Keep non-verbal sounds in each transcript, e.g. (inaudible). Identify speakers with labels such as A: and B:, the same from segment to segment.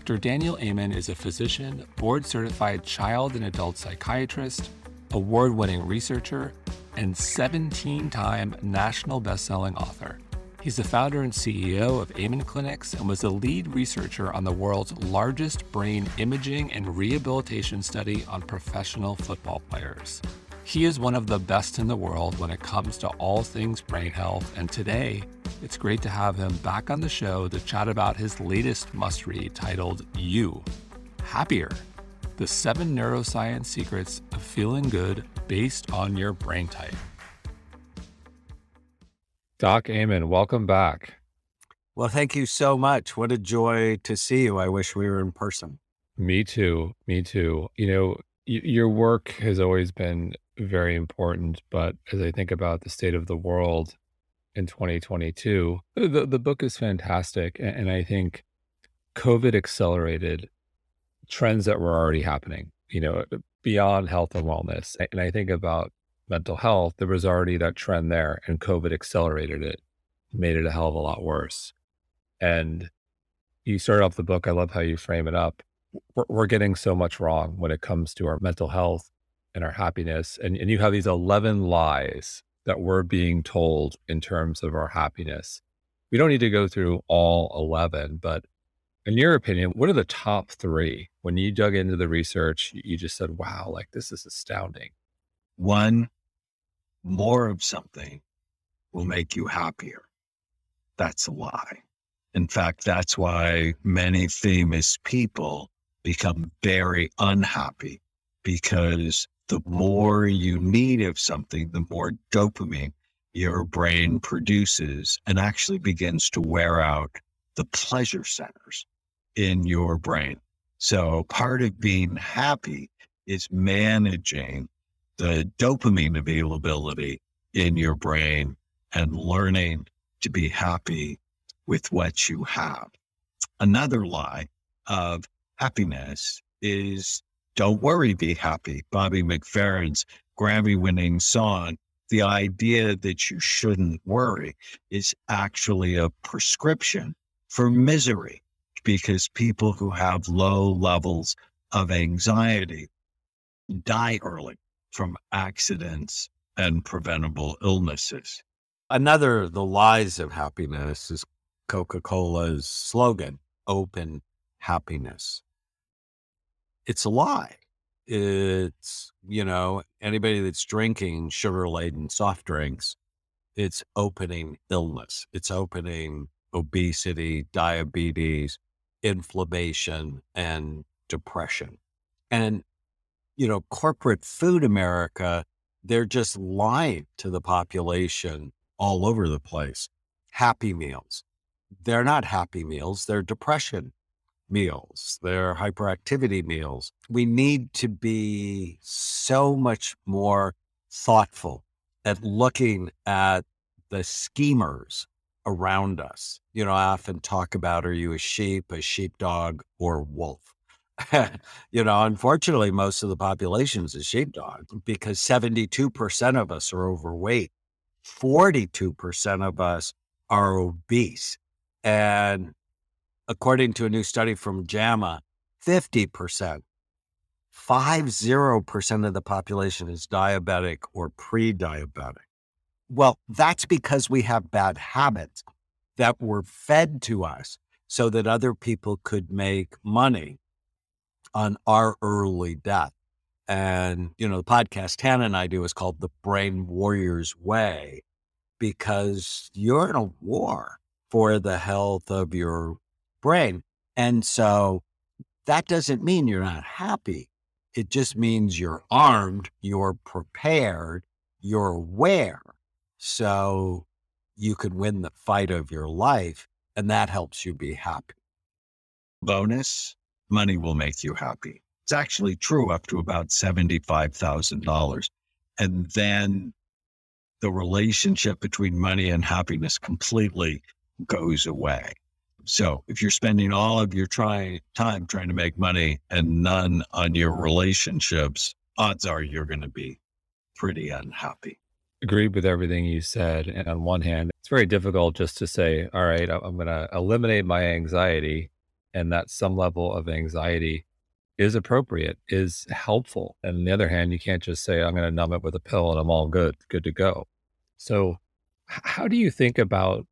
A: Dr. Daniel Amen is a physician, board certified child and adult psychiatrist, award winning researcher, and 17 time national best-selling author. He's the founder and CEO of Amen Clinics and was the lead researcher on the world's largest brain imaging and rehabilitation study on professional football players. He is one of the best in the world when it comes to all things brain health, and today it's great to have him back on the show to chat about his latest must read titled You Happier The Seven Neuroscience Secrets of Feeling Good Based on Your Brain Type. Doc Amen, welcome back.
B: Well, thank you so much. What a joy to see you. I wish we were in person.
A: Me too. Me too. You know, y- your work has always been very important. But as I think about the state of the world in 2022, the, the book is fantastic. And, and I think COVID accelerated trends that were already happening, you know, beyond health and wellness. And I think about mental health, there was already that trend there, and COVID accelerated it, made it a hell of a lot worse. And you start off the book, I love how you frame it up. We're, we're getting so much wrong when it comes to our mental health and our happiness. And, and you have these 11 lies that we're being told in terms of our happiness. We don't need to go through all 11, but in your opinion, what are the top three? When you dug into the research, you just said, wow, like this is astounding.
C: One, more of something will make you happier. That's a lie. In fact, that's why many famous people become very unhappy because the more you need of something, the more dopamine your brain produces and actually begins to wear out the pleasure centers in your brain. So part of being happy is managing the dopamine availability in your brain and learning to be happy with what you have. Another lie of happiness is don't worry, be happy. Bobby McFerrin's Grammy winning song. The idea that you shouldn't worry is actually a prescription for misery because people who have low levels of anxiety die early from accidents and preventable illnesses.
B: Another, the lies of happiness is Coca Cola's slogan open happiness it's a lie. It's, you know, anybody that's drinking sugar laden soft drinks, it's opening illness, it's opening obesity, diabetes, inflammation, and depression. And, you know, corporate food America, they're just lying to the population all over the place. Happy meals. They're not happy meals, they're depression meals, their hyperactivity meals. We need to be so much more thoughtful at looking at the schemers around us. You know, I often talk about are you a sheep, a sheepdog, or wolf? (laughs) you know, unfortunately, most of the population is a sheepdog because 72% of us are overweight, 42% of us are obese. And according to a new study from JAMA, 50%, 50% of the population is diabetic or pre diabetic. Well, that's because we have bad habits that were fed to us so that other people could make money on our early death. And, you know, the podcast Tana and I do is called The Brain Warrior's Way because you're in a war for the health of your brain. And so that doesn't mean you're not happy. It just means you're armed, you're prepared, you're aware. So you could win the fight of your life, and that helps you be happy.
C: Bonus money will make you happy. It's actually true up to about $75,000. And then the relationship between money and happiness completely goes away. So if you're spending all of your try, time trying to make money and none on your relationships, odds are you're going to be pretty unhappy.
A: Agreed with everything you said. And on one hand, it's very difficult just to say, all right, I'm going to eliminate my anxiety and that some level of anxiety is appropriate, is helpful. And on the other hand, you can't just say, I'm going to numb it with a pill and I'm all good, good to go. So, how do you think about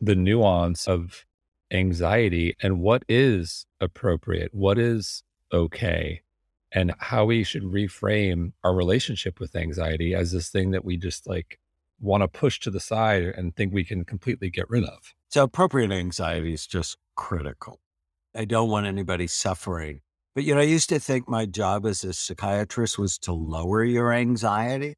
A: the nuance of anxiety and what is appropriate? What is okay? And how we should reframe our relationship with anxiety as this thing that we just like want to push to the side and think we can completely get rid of.
B: So, appropriate anxiety is just critical. I don't want anybody suffering. But, you know, I used to think my job as a psychiatrist was to lower your anxiety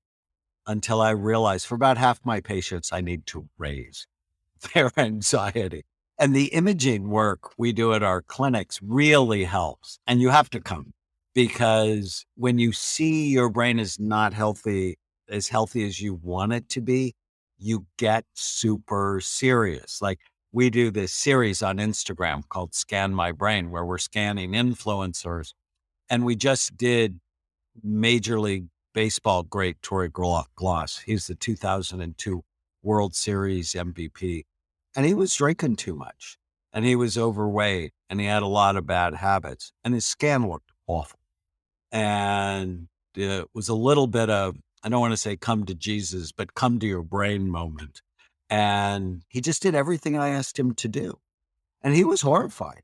B: until I realized for about half my patients, I need to raise (laughs) their anxiety. And the imaging work we do at our clinics really helps. And you have to come because when you see your brain is not healthy, as healthy as you want it to be, you get super serious. Like we do this series on Instagram called Scan My Brain, where we're scanning influencers. And we just did Major League Baseball great Troy Glaus. He's the 2002 World Series MVP. And he was drinking too much and he was overweight and he had a lot of bad habits and his scan looked awful. And it was a little bit of, I don't want to say come to Jesus, but come to your brain moment. And he just did everything I asked him to do. And he was horrified.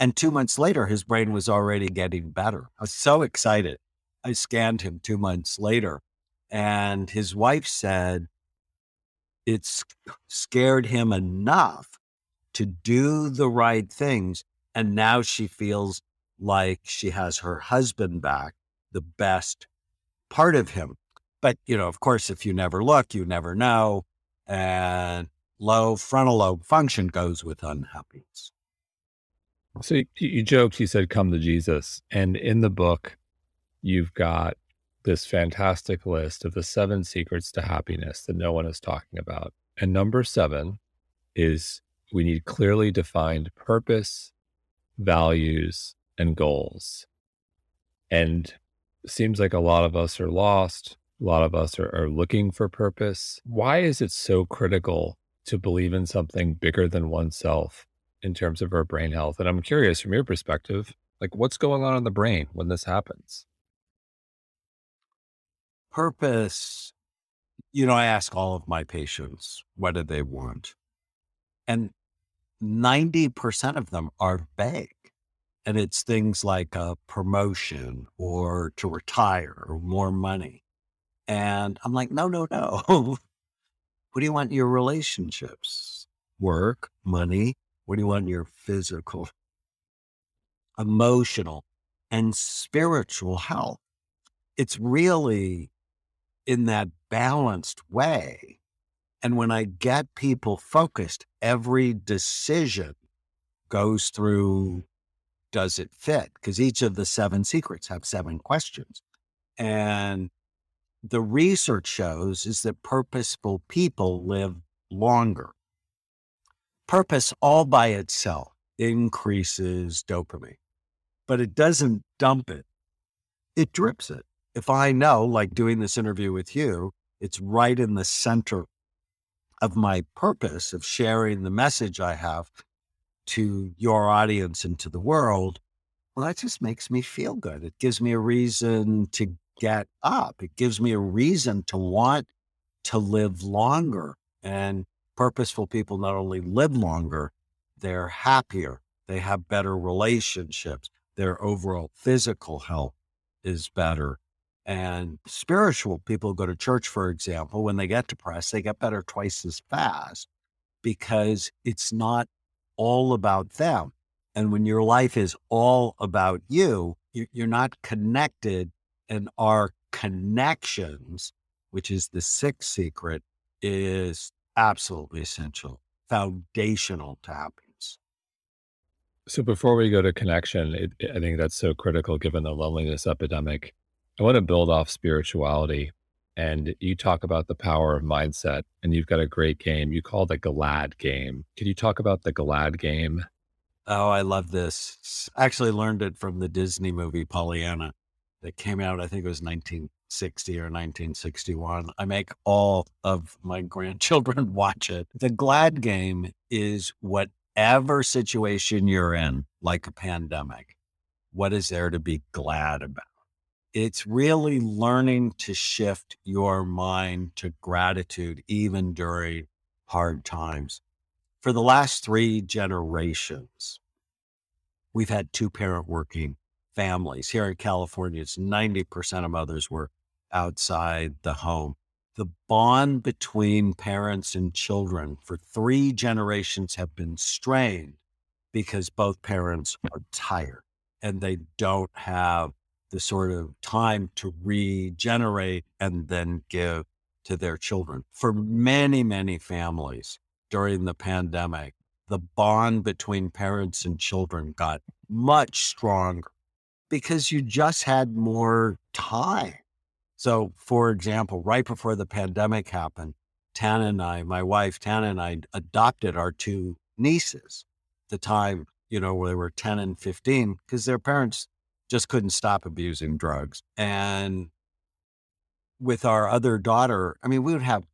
B: And two months later, his brain was already getting better. I was so excited. I scanned him two months later, and his wife said it scared him enough to do the right things. And now she feels like she has her husband back, the best part of him. But, you know, of course, if you never look, you never know and low frontal lobe function goes with unhappiness.
A: So you, you joked, you said, come to Jesus. And in the book, you've got this fantastic list of the seven secrets to happiness that no one is talking about. And number seven is we need clearly defined purpose, values, and goals. And it seems like a lot of us are lost. A lot of us are, are looking for purpose. Why is it so critical to believe in something bigger than oneself in terms of our brain health? And I'm curious from your perspective, like what's going on in the brain when this happens?
B: Purpose. You know, I ask all of my patients, what do they want? And 90% of them are vague. And it's things like a promotion or to retire or more money. And I'm like, no, no, no. (laughs) what do you want in your relationships? Work, money. What do you want in your physical, emotional, and spiritual health? It's really in that balanced way. And when I get people focused, every decision goes through does it fit? Because each of the seven secrets have seven questions. And the research shows is that purposeful people live longer. Purpose all by itself increases dopamine, but it doesn't dump it, it drips it. If I know, like doing this interview with you, it's right in the center of my purpose of sharing the message I have to your audience and to the world, well, that just makes me feel good. It gives me a reason to get up. It gives me a reason to want to live longer. And purposeful people not only live longer, they're happier, they have better relationships, their overall physical health is better. And spiritual people go to church, for example, when they get depressed, they get better twice as fast because it's not all about them. And when your life is all about you, you're not connected and our connections, which is the sixth secret, is absolutely essential, foundational to happiness.
A: So before we go to connection, it, I think that's so critical given the loneliness epidemic. I want to build off spirituality. And you talk about the power of mindset, and you've got a great game. You call the GLAD game. Can you talk about the GLAD game?
B: Oh, I love this. I actually learned it from the Disney movie Pollyanna that came out, I think it was 1960 or 1961. I make all of my grandchildren (laughs) watch it. The GLAD game is whatever situation you're in, like a pandemic, what is there to be glad about? It's really learning to shift your mind to gratitude, even during hard times. For the last three generations, we've had two parent working families. Here in California, it's 90% of mothers were outside the home. The bond between parents and children for three generations have been strained because both parents are tired and they don't have the sort of time to regenerate and then give to their children. For many, many families during the pandemic, the bond between parents and children got much stronger because you just had more time. So, for example, right before the pandemic happened, Tana and I, my wife Tana and I, adopted our two nieces. The time, you know, where they were 10 and 15, because their parents just couldn't stop abusing drugs. And with our other daughter, I mean, we would have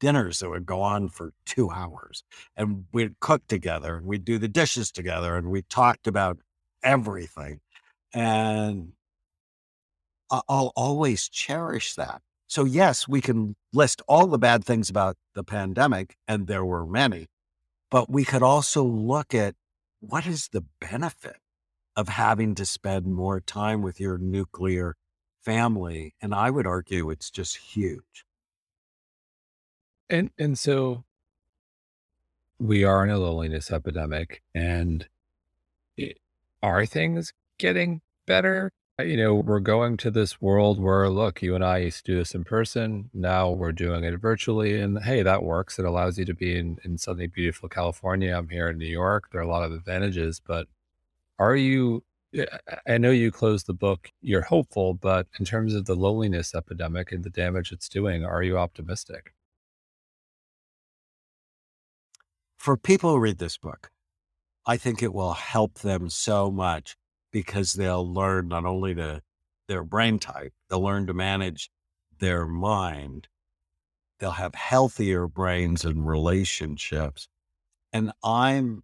B: dinners that would go on for two hours and we'd cook together and we'd do the dishes together and we talked about everything. And I'll always cherish that. So, yes, we can list all the bad things about the pandemic, and there were many, but we could also look at what is the benefit of having to spend more time with your nuclear family. And I would argue it's just huge.
A: And and so we are in a loneliness epidemic, and it, are things getting better? Uh, You know, we're going to this world where, look, you and I used to do this in person. Now we're doing it virtually. And hey, that works. It allows you to be in, in sunny, beautiful California. I'm here in New York. There are a lot of advantages, but are you, I know you closed the book, you're hopeful, but in terms of the loneliness epidemic and the damage it's doing, are you optimistic?
B: For people who read this book, I think it will help them so much because they'll learn not only to their brain type, they'll learn to manage their mind. They'll have healthier brains and relationships. And I'm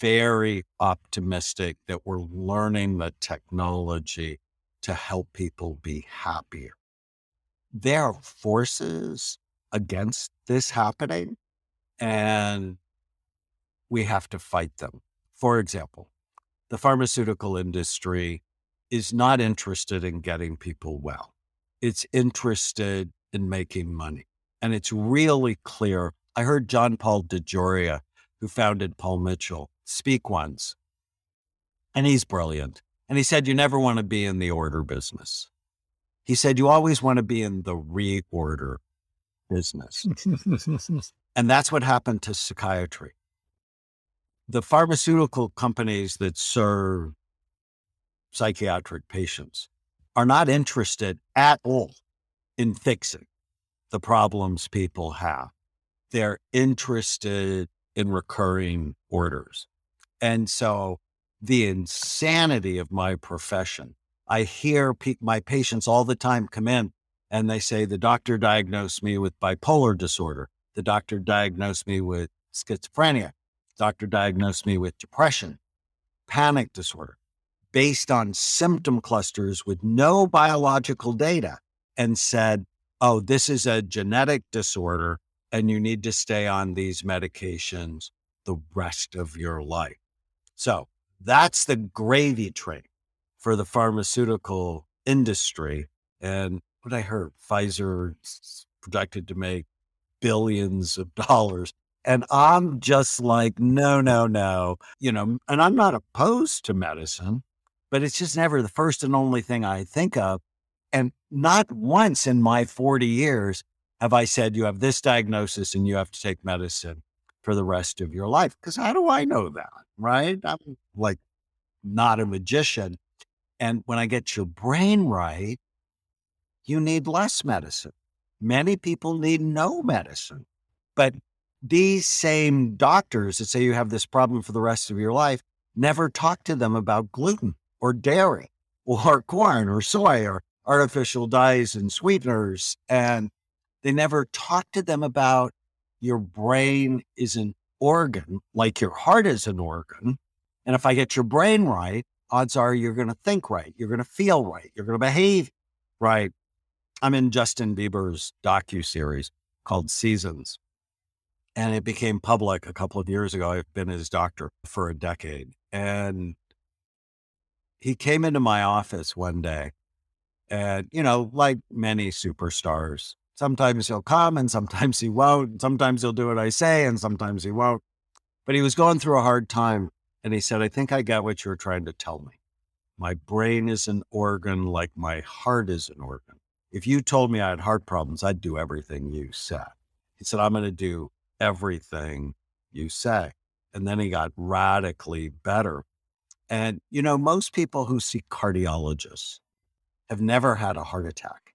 B: very optimistic that we're learning the technology to help people be happier. There are forces against this happening, and we have to fight them. For example, the pharmaceutical industry is not interested in getting people well. It's interested in making money. And it's really clear. I heard John Paul DeJoria, who founded Paul Mitchell, speak once, and he's brilliant. And he said, You never want to be in the order business. He said, You always want to be in the reorder business. and that's what happened to psychiatry the pharmaceutical companies that serve psychiatric patients are not interested at all in fixing the problems people have. They're interested in recurring orders. And so the insanity of my profession, I hear pe- my patients all the time come in and they say, the doctor diagnosed me with bipolar disorder. The doctor diagnosed me with schizophrenia doctor diagnosed me with depression, panic disorder, based on symptom clusters with no biological data, and said, oh, this is a genetic disorder and you need to stay on these medications the rest of your life. So that's the gravy train for the pharmaceutical industry. And what I heard, Pfizer projected to make billions of dollars and I'm just like, no, no, no. You know, and I'm not opposed to medicine, but it's just never the first and only thing I think of. And not once in my 40 years have I said, you have this diagnosis and you have to take medicine for the rest of your life. Because how do I know that? Right. I'm like not a magician. And when I get your brain right, you need less medicine. Many people need no medicine. But these same doctors that say you have this problem for the rest of your life never talk to them about gluten or dairy or (laughs) corn or soy or artificial dyes and sweeteners. And they never talk to them about your brain isn't organ, like your heart is an organ. And if I get your brain right, odds are you're going to think right. You're going to feel right. You're going to behave right. I'm in Justin Bieber's docu series called Seasons, and it became public a couple of years ago. I've been his doctor for a decade, and he came into my office one day, and you know, like many superstars, sometimes he'll come and sometimes he won't. Sometimes he'll do what I say, and sometimes he won't. But he was going through a hard time, and he said, "I think I got what you were trying to tell me." My brain is an organ like my heart is an organ. If you told me I had heart problems, I'd do everything you said. He said, I'm going to do everything you say. And then he got radically better. And, you know, most people who see cardiologists have never had a heart attack.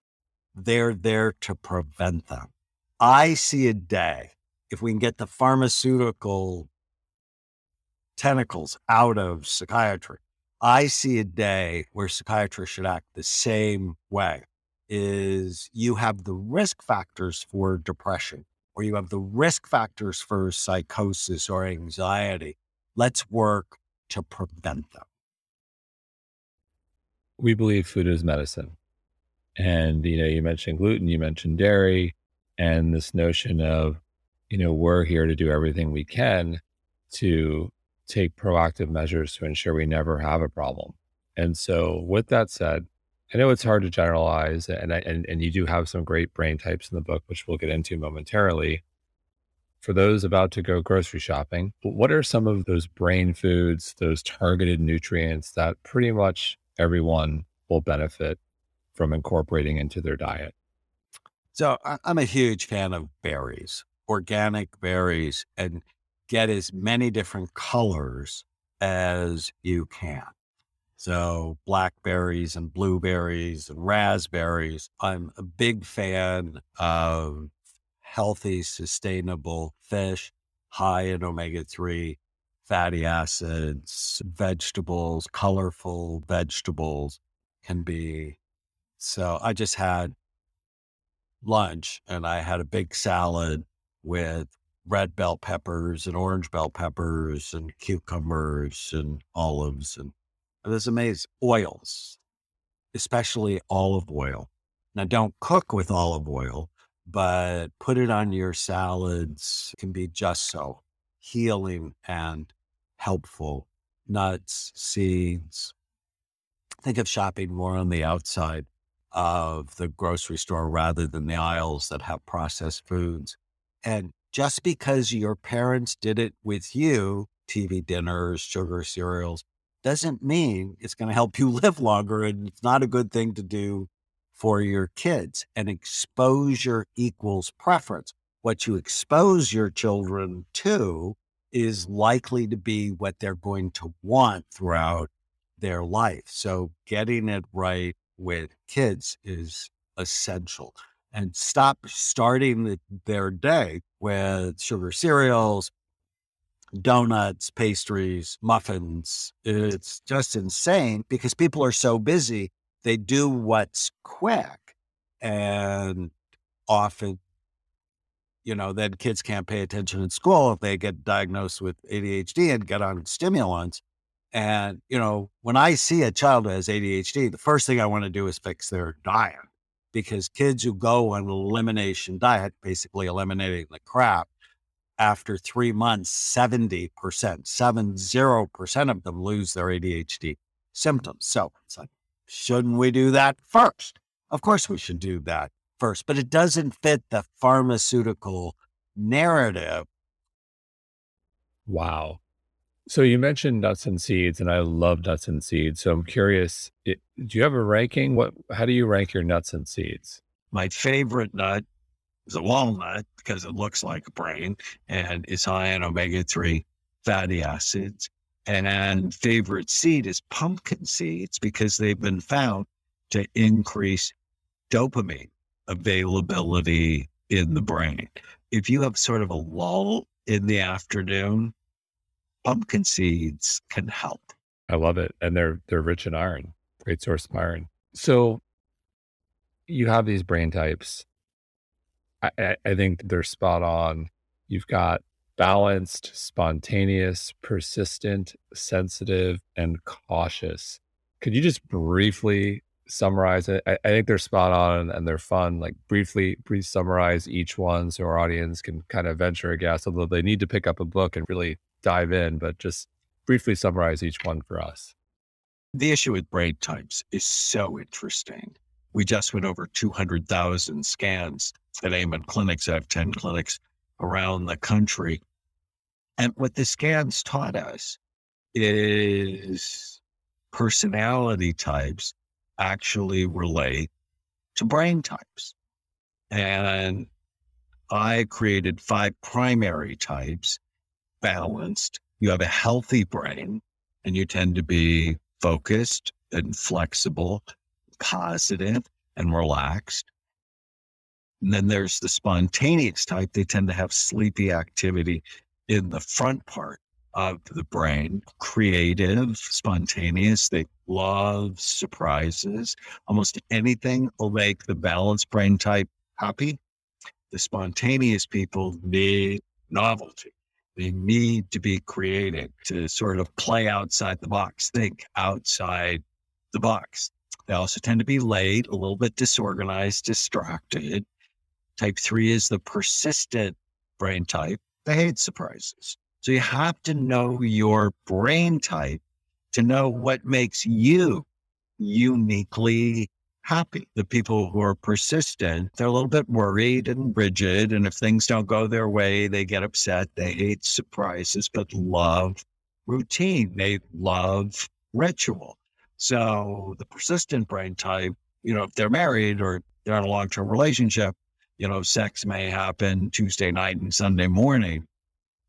B: They're there to prevent them. I see a day, if we can get the pharmaceutical tentacles out of psychiatry, I see a day where psychiatrists should act the same way is you have the risk factors for depression or you have the risk factors for psychosis or anxiety. Let's work to prevent them.
A: We believe food is medicine. And, you know, you mentioned gluten, you mentioned dairy, and this notion of, you know, we're here to do everything we can to take proactive measures to ensure we never have a problem. And so, with that said, I know it's hard to generalize, and I, and and you do have some great brain types in the book, which we'll get into momentarily. For those about to go grocery shopping, what are some of those brain foods, those targeted nutrients that pretty much everyone will benefit from incorporating into their diet?
B: So I'm a huge fan of berries, organic berries, and get as many different colors as you can. So blackberries and blueberries and raspberries. I'm a big fan of healthy, sustainable fish, high in omega 3 fatty acids, vegetables, colorful vegetables can be. So I just had lunch and I had a big salad with red bell peppers and orange bell peppers and cucumbers and olives and was amazing. Oils, especially olive oil. Now, don't cook with olive oil, but put it on your salads. Can be just so healing and helpful. Nuts, seeds. Think of shopping more on the outside of the grocery store rather than the aisles that have processed foods. And just because your parents did it with you, TV dinners, sugar cereals, doesn't mean it's going to help you (laughs) live longer. And it's not a good thing to do for your kids. And exposure equals preference. What you expose your children to is likely to be what they're going to want throughout their life. So getting it right with kids is essential. And stop starting the, their day with sugar cereals, donuts, pastries, muffins. It's just insane because people are so busy. They do what's quick. And often, you know, then kids can't pay attention in school if they get diagnosed with ADHD and get on stimulants. And, you know, when I see a child who has ADHD, the first thing I want to do is fix their diet because kids who go on an elimination diet, basically eliminating the crap, after three months, 70%, 70% of them lose their ADHD symptoms. So it's like, shouldn't we do that first? Of course, we should do that first, but it doesn't fit the pharmaceutical narrative.
A: Wow. So you mentioned nuts and seeds, and I love nuts and seeds. So I'm curious, it, do you have a ranking? What? How do you rank your nuts and seeds?
C: My favorite nut is a walnut because it looks like a brain and it's high in omega 3 fatty acids. And favorite seed is pumpkin seeds because they've been found to increase dopamine availability in the brain. If you have sort of a lull in the afternoon, pumpkin seeds can help.
A: I love it. And they're they're rich in iron, great source of iron. So you have these brain types I, I think they're spot on. You've got balanced, spontaneous, persistent, sensitive, and cautious. Could you just briefly summarize it? I, I think they're spot on and they're fun. Like briefly, please summarize each one so our audience can kind of venture a guess, although they need to pick up a book and really dive in, but just briefly summarize each one for us.
B: The issue with brain types is so interesting. We just went over 200,000 scans at Amen clinics. I have 10 clinics around the country. And what the scans taught us is personality types actually relate to brain types. And I created five primary types balanced. You have a healthy brain and you tend to be focused and flexible, positive and relaxed. And then there's the spontaneous type. They tend to have sleepy activity in the front part of the brain, creative, spontaneous. They love surprises. Almost anything will make the balanced brain type happy. The spontaneous people need novelty. They need to be creative to sort of play outside the box, think outside the box. They also tend to be late, a little bit disorganized, distracted. Type three is the persistent brain type. They hate surprises. So you have to know your brain type to know what makes you uniquely happy. The people who are persistent, they're a little bit worried and rigid. And if things don't go their way, they get upset. They hate surprises, but love routine. They love ritual. So the persistent brain type, you know, if they're married or they're in a long term relationship, you know, sex may happen Tuesday night and Sunday morning.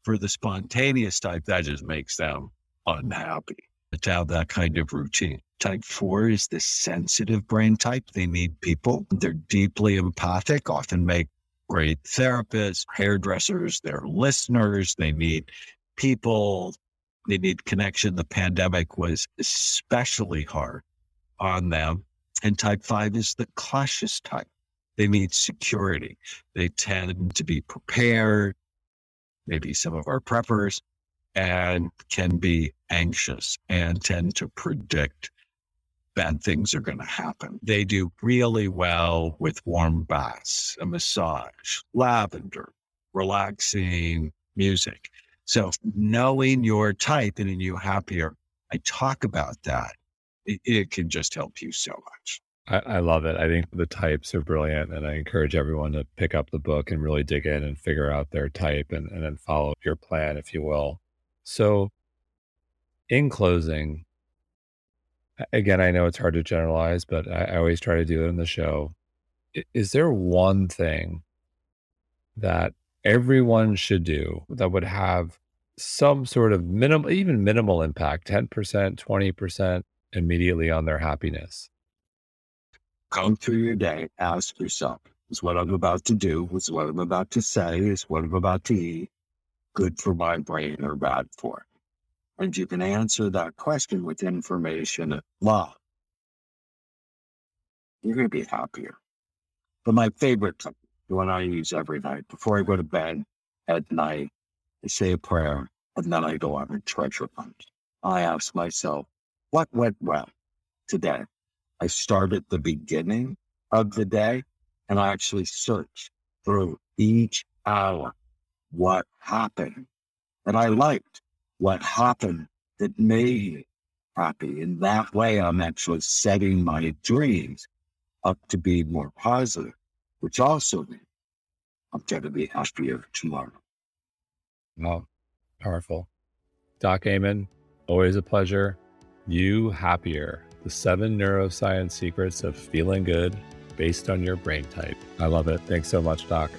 B: For the spontaneous type, that just makes them unhappy to have that kind of routine. Type four is the sensitive brain type. They need people. They're deeply empathic, often make great therapists, hairdressers, they're listeners. They need people. They need connection. The pandemic was especially hard on them. And type five is the cautious type. They need security. They tend to be prepared, maybe some of our preppers, and can be anxious and tend to predict bad things are going to happen. They do really well with warm baths, a massage, lavender, relaxing music. So knowing your type and you happier, I talk about that. It, it can just help you so much.
A: I, I, love it. I think the types are brilliant, and I encourage everyone to pick up the book and really dig in and figure out their type and, and then follow your plan, if you will. So, in closing, again, I know it's hard to generalize, but I, I always try to do it in the show. Is there one thing that everyone should do that would have some sort of minimal, even minimal impact, 10%, 20% immediately on their happiness?
B: Come through your day, ask yourself, is what I'm about to do, is what I'm about to say, is what I'm about to eat good for my brain or bad for? And you can answer that question with information of love. You're going to be happier. But my favorite, the one I use every night before I go to bed at night, I say a prayer and then I go on a treasure hunt. I ask myself, what went well today? I start at the beginning of the day and I actually search through each hour what happened that I liked what happened that made me happy. In that way, I'm actually setting my dreams up to be more positive, which also means I'm going to be happier tomorrow.
A: Wow, powerful. Doc Amen, always a pleasure. You happier. The seven neuroscience secrets of feeling good based on your brain type. I love it. Thanks so much, Doc.